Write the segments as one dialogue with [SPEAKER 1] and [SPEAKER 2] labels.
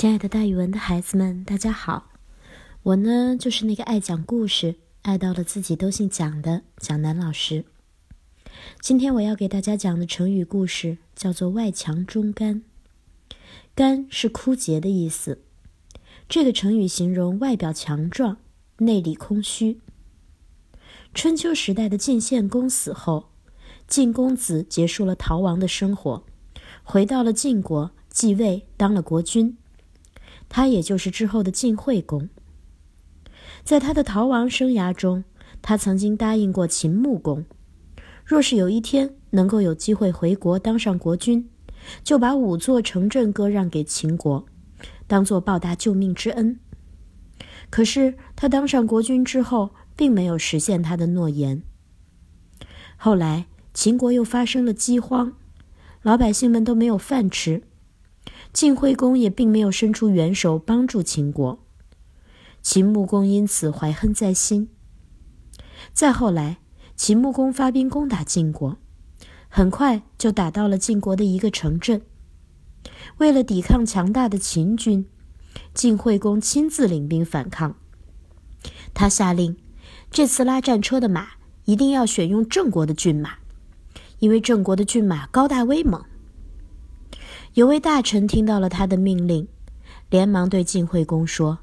[SPEAKER 1] 亲爱的，大语文的孩子们，大家好！我呢，就是那个爱讲故事、爱到了自己都姓蒋的蒋楠老师。今天我要给大家讲的成语故事叫做“外强中干”。干是枯竭的意思。这个成语形容外表强壮，内里空虚。春秋时代的晋献公死后，晋公子结束了逃亡的生活，回到了晋国继位，当了国君。他也就是之后的晋惠公。在他的逃亡生涯中，他曾经答应过秦穆公，若是有一天能够有机会回国当上国君，就把五座城镇割让给秦国，当做报答救命之恩。可是他当上国君之后，并没有实现他的诺言。后来秦国又发生了饥荒，老百姓们都没有饭吃。晋惠公也并没有伸出援手帮助秦国，秦穆公因此怀恨在心。再后来，秦穆公发兵攻打晋国，很快就打到了晋国的一个城镇。为了抵抗强大的秦军，晋惠公亲自领兵反抗。他下令，这次拉战车的马一定要选用郑国的骏马，因为郑国的骏马高大威猛。有位大臣听到了他的命令，连忙对晋惠公说：“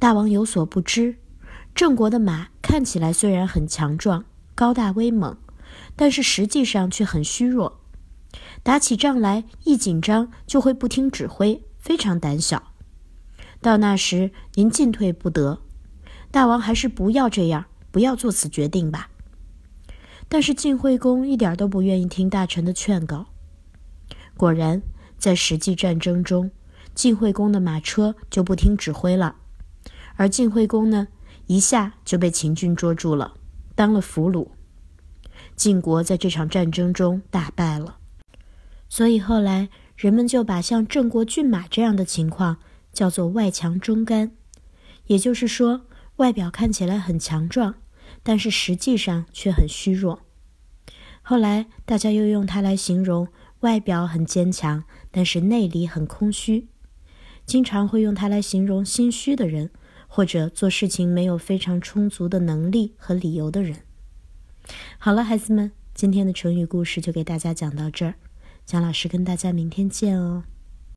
[SPEAKER 1] 大王有所不知，郑国的马看起来虽然很强壮、高大威猛，但是实际上却很虚弱。打起仗来一紧张就会不听指挥，非常胆小。到那时您进退不得，大王还是不要这样，不要做此决定吧。”但是晋惠公一点都不愿意听大臣的劝告。果然。在实际战争中，晋惠公的马车就不听指挥了，而晋惠公呢，一下就被秦军捉住了，当了俘虏。晋国在这场战争中大败了，所以后来人们就把像郑国骏马这样的情况叫做“外强中干”，也就是说，外表看起来很强壮，但是实际上却很虚弱。后来大家又用它来形容。外表很坚强，但是内里很空虚，经常会用它来形容心虚的人，或者做事情没有非常充足的能力和理由的人。好了，孩子们，今天的成语故事就给大家讲到这儿，蒋老师跟大家明天见哦。